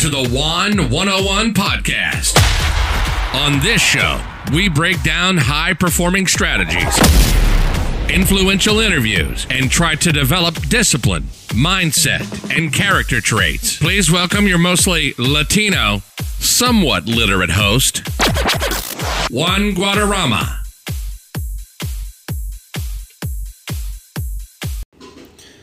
to the Juan 101 podcast. On this show, we break down high performing strategies, influential interviews, and try to develop discipline, mindset, and character traits. Please welcome your mostly Latino, somewhat literate host, Juan Guadarrama.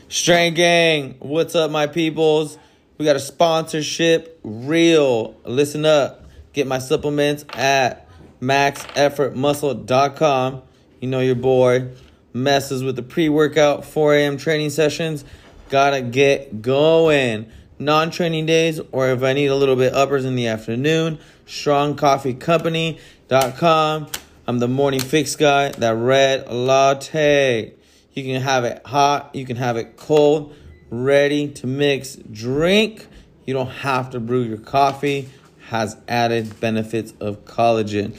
Strength Gang, what's up, my peoples? We got a sponsorship, real. Listen up. Get my supplements at maxeffortmuscle.com. You know your boy messes with the pre workout 4 a.m. training sessions. Gotta get going. Non training days, or if I need a little bit uppers in the afternoon, strongcoffeecompany.com. I'm the morning fix guy, that red latte. You can have it hot, you can have it cold, ready to mix drink. You don't have to brew your coffee. Has added benefits of collagen.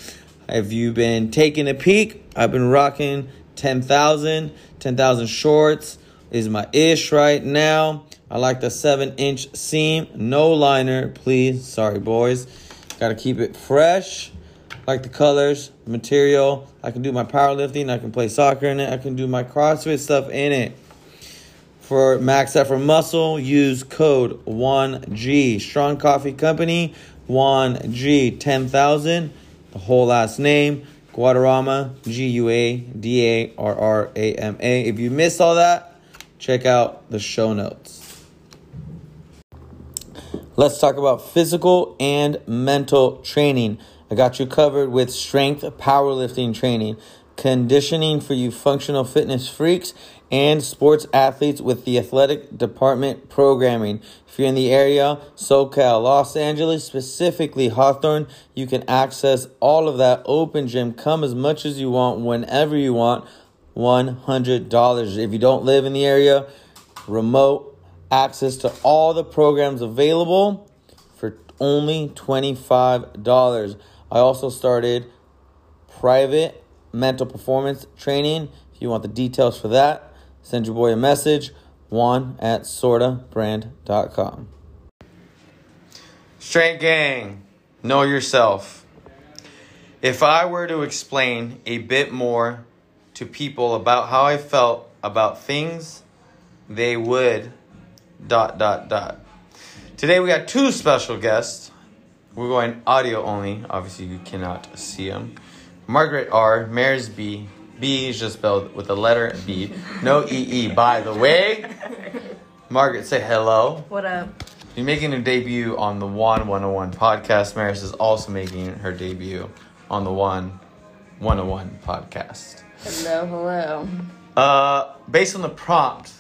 Have you been taking a peek? I've been rocking 10,000. 10,000 shorts is my ish right now. I like the 7 inch seam. No liner, please. Sorry, boys. Gotta keep it fresh like the colors, material. I can do my powerlifting. I can play soccer in it. I can do my CrossFit stuff in it. For Max Effort Muscle, use code JuanG. Strong Coffee Company, JuanG 10,000. The whole last name, Guadarrama, G U A D A R R A M A. If you missed all that, check out the show notes. Let's talk about physical and mental training. I got you covered with strength powerlifting training, conditioning for you functional fitness freaks, and sports athletes with the athletic department programming. If you're in the area, SoCal, Los Angeles, specifically Hawthorne, you can access all of that open gym. Come as much as you want, whenever you want. $100. If you don't live in the area, remote access to all the programs available for only $25. I also started private mental performance training. If you want the details for that, send your boy a message, one at sortabrand.com. Strength Gang, know yourself. If I were to explain a bit more to people about how I felt about things, they would dot dot dot. Today we got two special guests. We're going audio only. Obviously, you cannot see them. Margaret R. Meris B. B is just spelled with a letter B. No EE, by the way. Margaret, say hello. What up? You're making a debut on the Juan 101 podcast. Meris is also making her debut on the Juan 101 podcast. Hello, hello. Uh, based on the prompt,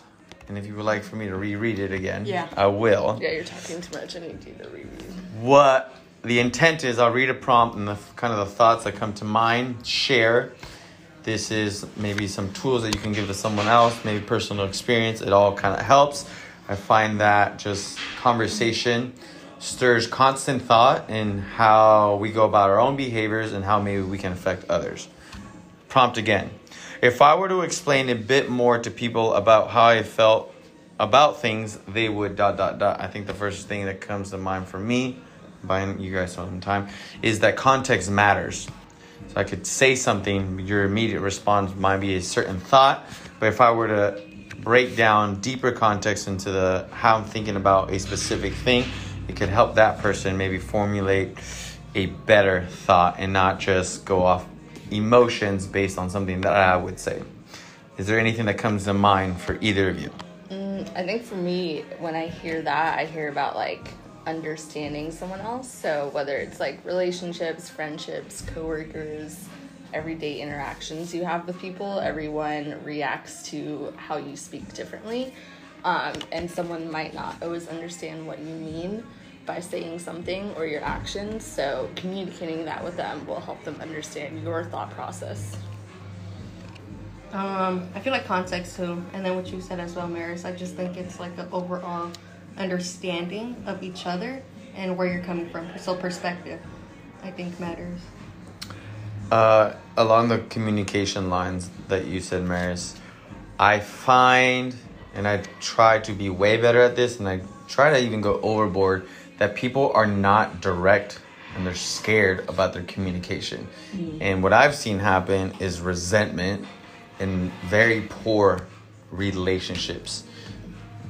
and if you would like for me to reread it again, Yeah. I will. Yeah, you're talking too much. I need you to reread. what the intent is i'll read a prompt and the kind of the thoughts that come to mind. Share. This is maybe some tools that you can give to someone else maybe personal experience. It all kind of helps. I find that just conversation stirs constant thought in how we go about our own behaviors and how maybe we can affect others. Prompt again. If i were to explain a bit more to people about how i felt about things they would dot dot dot. I think the first thing that comes to mind for me buying you guys some time is that context matters. So i could say something your immediate response might be a certain thought but if i were to break down deeper context into the how i'm thinking about a specific thing it could help that person maybe formulate a better thought and not just go off emotions based on something that i would say. Is there anything that comes to mind for either of you? Mm, I think for me, when I hear that, I hear about like understanding someone else. So whether it's like relationships, friendships, coworkers, everyday interactions you have with people, everyone reacts to how you speak differently. Um, and someone might not always understand what you mean by saying something or your actions. So communicating that with them will help them understand your thought process. Um, I feel like context too, and then what you said as well, Meris. I just think it's like an overall understanding of each other and where you're coming from. So perspective, I think matters. Uh, along the communication lines that you said, Meris, I find, and I try to be way better at this, and I try to even go overboard that people are not direct and they're scared about their communication. And what I've seen happen is resentment and very poor relationships.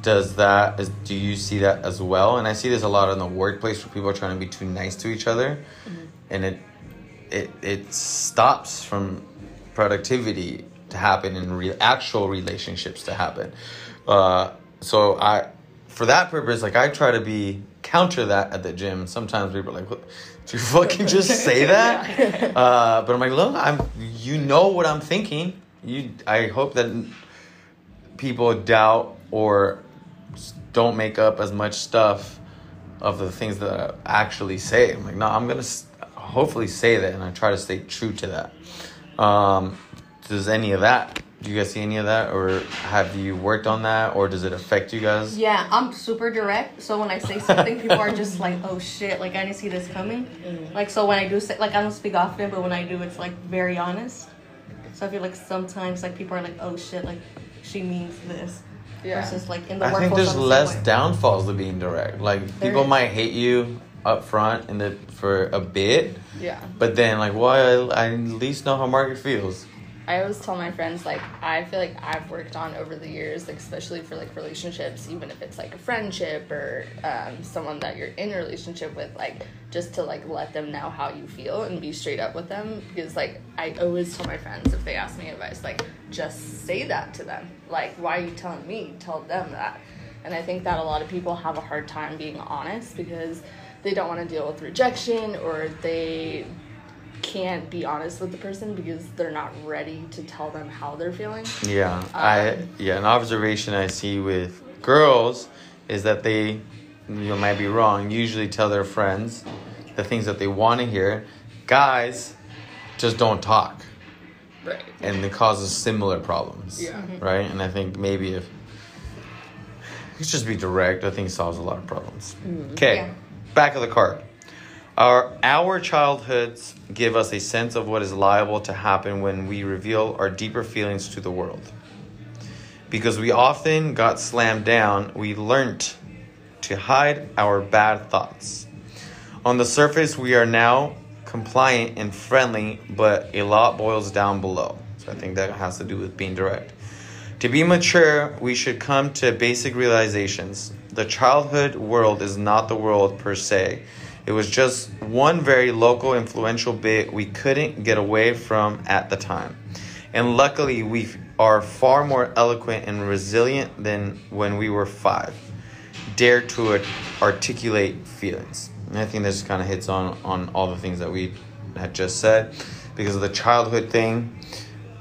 Does that is do you see that as well? And I see this a lot in the workplace where people are trying to be too nice to each other and it it it stops from productivity to happen and re- actual relationships to happen. Uh, so I, for that purpose, like I try to be counter that at the gym. Sometimes people are like, what, "Did you fucking just say that?" Uh, but I'm like, look, I'm you know what I'm thinking. You, I hope that people doubt or don't make up as much stuff of the things that I actually say. I'm like, no, I'm gonna hopefully say that, and I try to stay true to that. Um, does any of that? Do you guys see any of that, or have you worked on that, or does it affect you guys? Yeah, I'm super direct. So when I say something, people are just like, "Oh shit!" Like I didn't see this coming. Like so when I do say, like I don't speak often, but when I do, it's like very honest. So I feel like sometimes like people are like, "Oh shit!" Like she means this. Yeah. Versus like in the I think workforce, there's I'm the less way. downfalls to being direct. Like There people is. might hate you up front in the for a bit, Yeah. but then like, well, I, I at least know how market feels. I always tell my friends like I feel like I've worked on over the years, like especially for like relationships, even if it's like a friendship or um, someone that you're in a relationship with, like just to like let them know how you feel and be straight up with them. Because like I always tell my friends if they ask me advice, like just say that to them. Like why are you telling me? Tell them that. And I think that a lot of people have a hard time being honest because they don't want to deal with rejection or they can't be honest with the person because they're not ready to tell them how they're feeling. Yeah, I um, yeah. An observation I see with girls is that they, you might be wrong. Usually tell their friends the things that they want to hear. Guys just don't talk, Right. and it causes similar problems. Yeah. Mm-hmm. Right. And I think maybe if you just be direct, I think it solves a lot of problems. Mm-hmm. Okay. Yeah. Back of the card. Our, our childhoods give us a sense of what is liable to happen when we reveal our deeper feelings to the world. Because we often got slammed down, we learnt to hide our bad thoughts. On the surface, we are now compliant and friendly, but a lot boils down below. So I think that has to do with being direct. To be mature, we should come to basic realizations. The childhood world is not the world per se. It was just one very local, influential bit we couldn't get away from at the time. And luckily, we are far more eloquent and resilient than when we were five. Dare to articulate feelings. And I think this kind of hits on, on all the things that we had just said. Because of the childhood thing,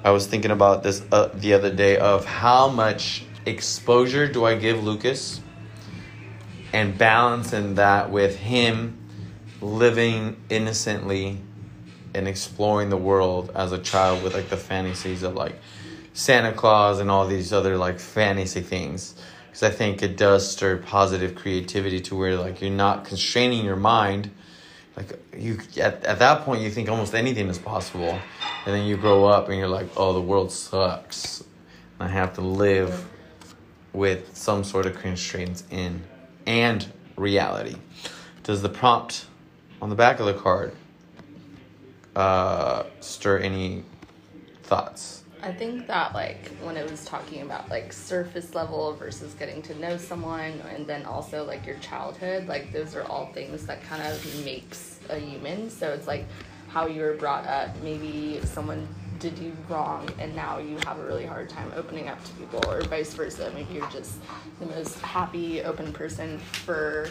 I was thinking about this uh, the other day of how much exposure do I give Lucas and balancing that with him living innocently and exploring the world as a child with like the fantasies of like Santa Claus and all these other like fantasy things. Because I think it does stir positive creativity to where like you're not constraining your mind. Like you at, at that point you think almost anything is possible. And then you grow up and you're like, oh the world sucks. And I have to live with some sort of constraints in and reality. Does the prompt on the back of the card uh, stir any thoughts? I think that like when it was talking about like surface level versus getting to know someone and then also like your childhood, like those are all things that kind of makes a human. So it's like how you were brought up, maybe someone did you wrong and now you have a really hard time opening up to people or vice versa. Maybe you're just the most happy, open person for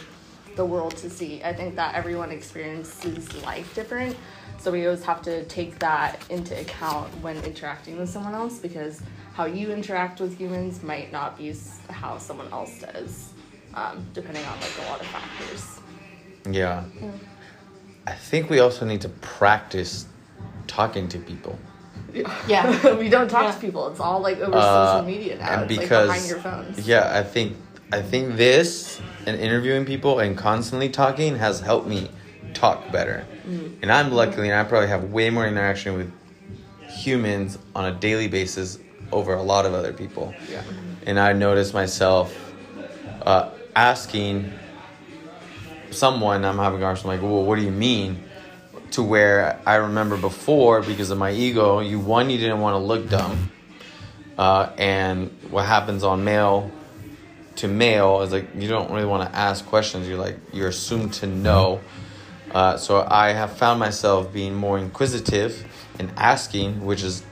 the world to see. I think that everyone experiences life different. So we always have to take that into account when interacting with someone else because how you interact with humans might not be how someone else does, um, depending on like a lot of factors. Yeah. I think we also need to practice talking to people. Yeah. we don't talk Yeah. to people. It's all like over Uh, social media now. and it's because like behind your phones. yeah, I think I think this and interviewing people and constantly talking has helped me talk better. Mm. And I'm luckily, and I probably have way more interaction with humans on a daily basis over a lot of other people. Yeah. And I noticed myself uh, asking someone I'm having a conversation like, well, what do you mean? To where I remember before because of my ego, you one you didn't want to look dumb, uh, and what happens on male to male is like you don't really want to ask questions. You're like you're assumed to know. Uh, so I have found myself being more inquisitive and asking, which is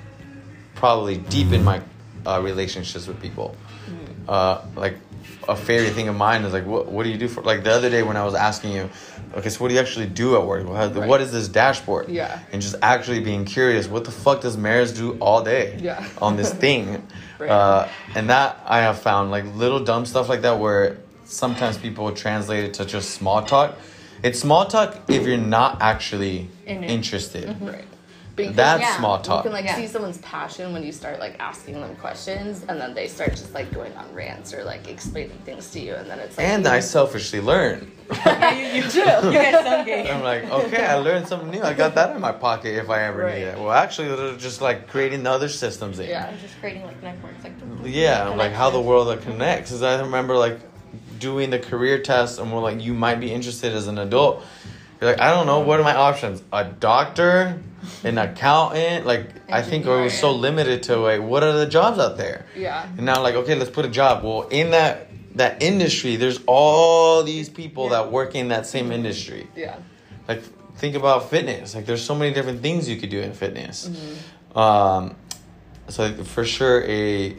probably deep in my uh, relationships with people. Uh, like a favorite thing of mine is like, what, what do you do for like the other day when I was asking you, okay, so what do you actually do at work? What, Right. what is this dashboard? Yeah. And just actually being curious, what the fuck does Meris do all day? Yeah. On this thing, Right. uh, and that I have found like little dumb stuff like that where sometimes people translate it to just small talk. It's small talk if you're not actually In interested. Right. Because That's Yeah. small talk. you can like Yeah. see someone's passion when you start like asking them questions, and then they start just like going on rants or like explaining things to you, and then it's like and you- I selfishly learn. Yeah, you, you do. You get some game. I'm like, okay, I learned something new. I got that in my pocket if I ever Right. need it. Well, actually, they're just like creating the other systems in. Yeah. I'm just creating like networks, like Yeah, like how the connections. world connects. Because I remember like doing the career test, and we're like, you might be interested as an adult. You're like, I don't know. What are my options? A doctor, an accountant. Like, I think it was so limited to like, what are the jobs out there? yeah. And now, like, okay, let's put a job. Well, in that that industry, there's all these people that work in that same industry. Yeah. Like, think about fitness. Like, there's so many different things you could do in fitness. Um, so for sure, a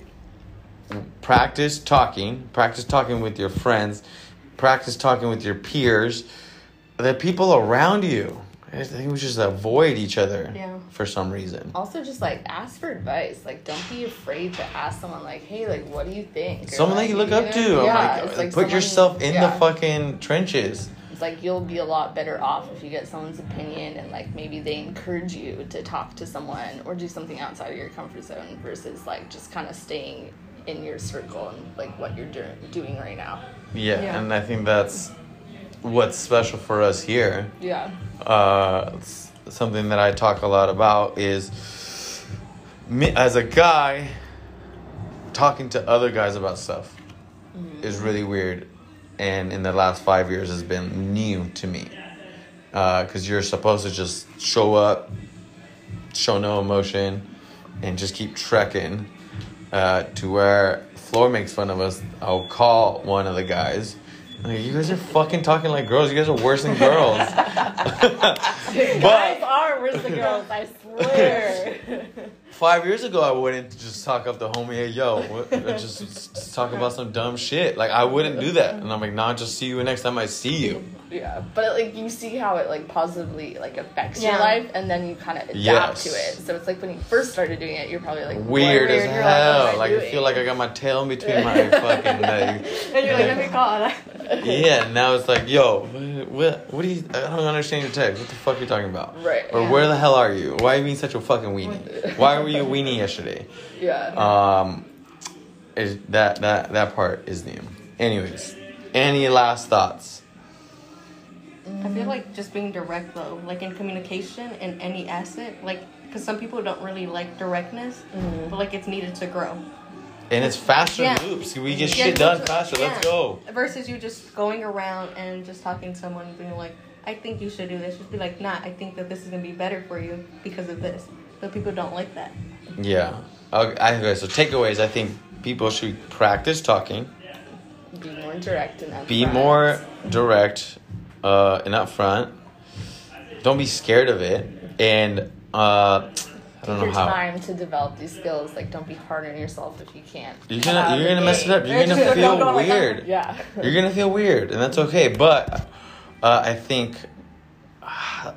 practice talking, practice talking with your friends, practice talking with your peers, the people around you. I think we just avoid each other Yeah. for some reason. Also, just like ask for advice. Like, don't be afraid to ask someone. Like, hey, like, what do you think? Or, Someone that you look up to. Yeah, like, like put someone- yourself in yeah. the fucking trenches. It's like you'll be a lot better off if you get someone's opinion and like maybe they encourage you to talk to someone or do something outside of your comfort zone versus like just kind of staying in your circle and like what you're doing doing right now. Yeah, Yeah. and I think that's what's special for us here. Yeah. uh, something that I talk a lot about is me as a guy talking to other guys about stuff is really weird, and in the last five years has been new to me because you're supposed to just show up, show no emotion, and just keep trekking uh, to where Floor makes fun of us. I'll call one of the guys. Like, you guys are fucking talking like girls. You guys are worse than girls. Guys are worse than girls, I swear. Five years ago, I wouldn't just talk up the homie, hey, yo, what, just, just talk about some dumb shit. Like, I wouldn't do that. And I'm like, nah, just see you next time I see you. yeah. But like you see how it like positively like affects your life and then you kind of adapt Yes. to it. So it's like when you first started doing it, you're probably like Weird as You're like, hell. what Like, I feel like I got my tail in between my fucking legs. And you're like, let me call that. Yeah, now it's like, yo, what, what do you, I don't understand your text. What the fuck are you talking about? Right. Or Yeah. where the hell are you? Why are you being such a fucking weenie? Why were you a weenie yesterday? Yeah. Um, is that that that part is new. Anyways, any last thoughts? I feel like just being direct though, like in communication in any asset, like because some people don't really like directness, but like it's needed to grow. And it's faster Yeah. loops. We get Yeah, shit done just- faster. Let's go. Versus you just going around and just talking to someone and being like, I think you should do this. Just be like, nah, I think that this is gonna be better for you because of this. But people don't like that. Yeah. Okay, okay, so takeaways. I think people should practice talking. be more direct and upfront. Be more direct uh, and upfront. Don't be scared of it. And uh, I don't Take know your how. time to develop these skills. Like, don't be hard on yourself if you can't. You're gonna you're gonna mess it up. You're gonna Don't feel go like that. weird. Yeah. You're gonna feel weird, and that's okay. But uh, I think uh,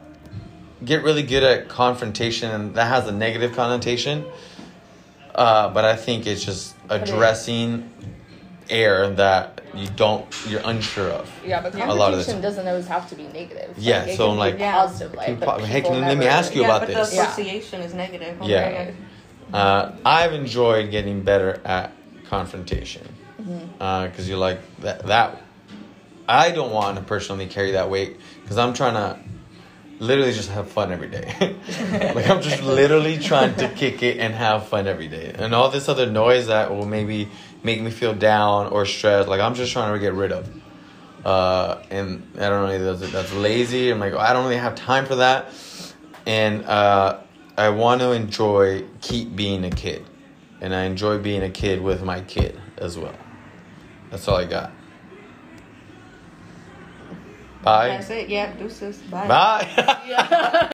get really good at confrontation, and that has a negative connotation. Uh, but I think it's just addressing air that you don't, you're unsure of. Yeah, but A lot of the confrontation time. doesn't always have to be negative. Yeah, it so can I'm be like- Yeah. positive light. People- hey, people can- let me ask you yeah, about but this. the Yeah. association is negative. Oh Yeah. Uh, I've enjoyed getting better at confrontation Mm-hmm. because you're like that. That I don't want to personally carry that weight because I'm trying to literally just have fun every day. like I'm just literally trying to kick it and have fun every day, and all this other noise that will maybe make me feel down or stressed. Like I'm just trying to get rid of. Uh, and I don't know if that's, that's lazy. I'm like, I don't really have time for that. And uh, I want to enjoy, keep being a kid. And I enjoy being a kid with my kid as well. That's all I got. Bye. That's it. Yeah, deuces. Bye. Bye.